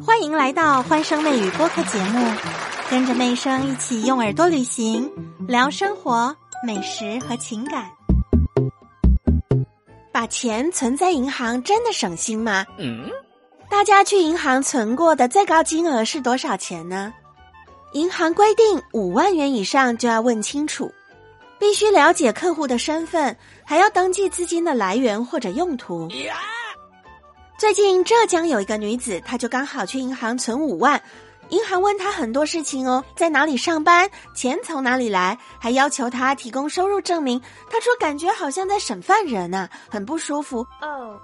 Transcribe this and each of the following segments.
欢迎来到欢声妹语播客节目，跟着妹声一起用耳朵旅行，聊生活、美食和情感。把钱存在银行真的省心吗？嗯，大家去银行存过的最高金额是多少钱呢？银行规定五万元以上就要问清楚，必须了解客户的身份，还要登记资金的来源或者用途。最近浙江有一个女子，她就刚好去银行存五万，银行问她很多事情哦，在哪里上班，钱从哪里来，还要求她提供收入证明。她说感觉好像在审犯人呐，很不舒服哦。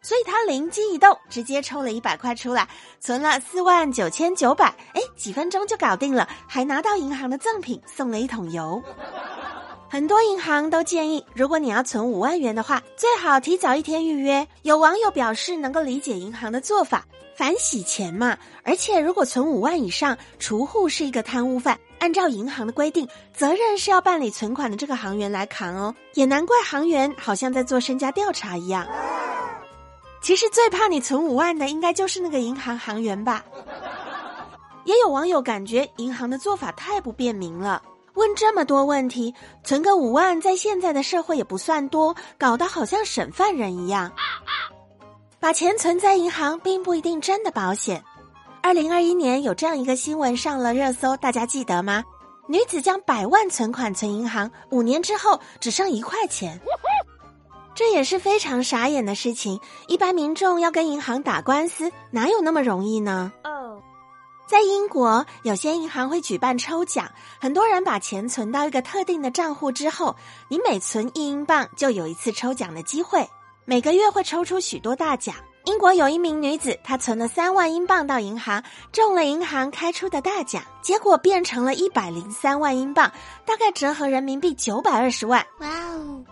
所以她灵机一动，直接抽了一百块出来，存了四万九千九百，哎，几分钟就搞定了，还拿到银行的赠品，送了一桶油。很多银行都建议，如果你要存五万元的话，最好提早一天预约。有网友表示能够理解银行的做法，反洗钱嘛。而且如果存五万以上，储户是一个贪污犯，按照银行的规定，责任是要办理存款的这个行员来扛哦。也难怪行员好像在做身家调查一样。其实最怕你存五万的，应该就是那个银行行员吧。也有网友感觉银行的做法太不便民了。问这么多问题，存个五万在现在的社会也不算多，搞得好像审犯人一样。把钱存在银行并不一定真的保险。二零二一年有这样一个新闻上了热搜，大家记得吗？女子将百万存款存银行，五年之后只剩一块钱，这也是非常傻眼的事情。一般民众要跟银行打官司，哪有那么容易呢？在英国，有些银行会举办抽奖，很多人把钱存到一个特定的账户之后，你每存一英镑就有一次抽奖的机会，每个月会抽出许多大奖。英国有一名女子，她存了三万英镑到银行，中了银行开出的大奖，结果变成了一百零三万英镑，大概折合人民币九百二十万。哇哦！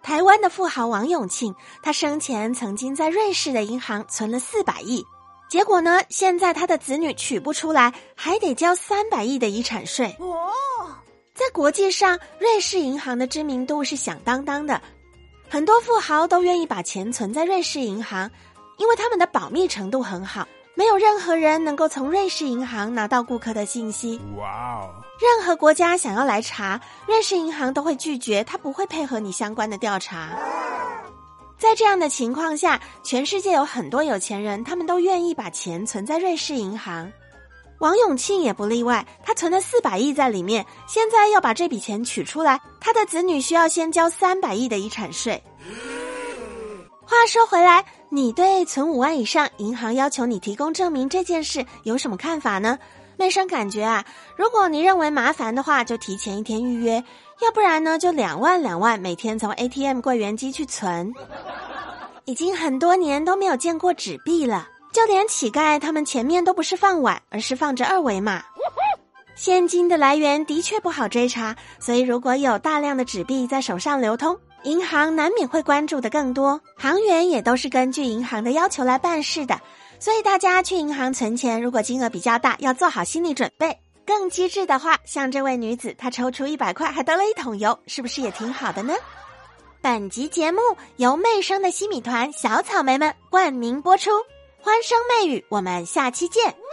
台湾的富豪王永庆，他生前曾经在瑞士的银行存了四百亿。结果呢？现在他的子女取不出来，还得交三百亿的遗产税。哦，在国际上，瑞士银行的知名度是响当当的，很多富豪都愿意把钱存在瑞士银行，因为他们的保密程度很好，没有任何人能够从瑞士银行拿到顾客的信息。哇哦！任何国家想要来查，瑞士银行都会拒绝，他不会配合你相关的调查。在这样的情况下，全世界有很多有钱人，他们都愿意把钱存在瑞士银行。王永庆也不例外，他存了四百亿在里面，现在要把这笔钱取出来，他的子女需要先交三百亿的遗产税。话说回来，你对存五万以上，银行要求你提供证明这件事有什么看法呢？妹生感觉啊，如果你认为麻烦的话，就提前一天预约。要不然呢，就两万两万每天从 ATM 柜员机去存，已经很多年都没有见过纸币了，就连乞丐他们前面都不是放碗，而是放着二维码。现金的来源的确不好追查，所以如果有大量的纸币在手上流通，银行难免会关注的更多。行员也都是根据银行的要求来办事的，所以大家去银行存钱，如果金额比较大，要做好心理准备。更机智的话，像这位女子，她抽出一百块，还得了一桶油，是不是也挺好的呢？本集节目由媚生的西米团小草莓们冠名播出，欢声媚语，我们下期见。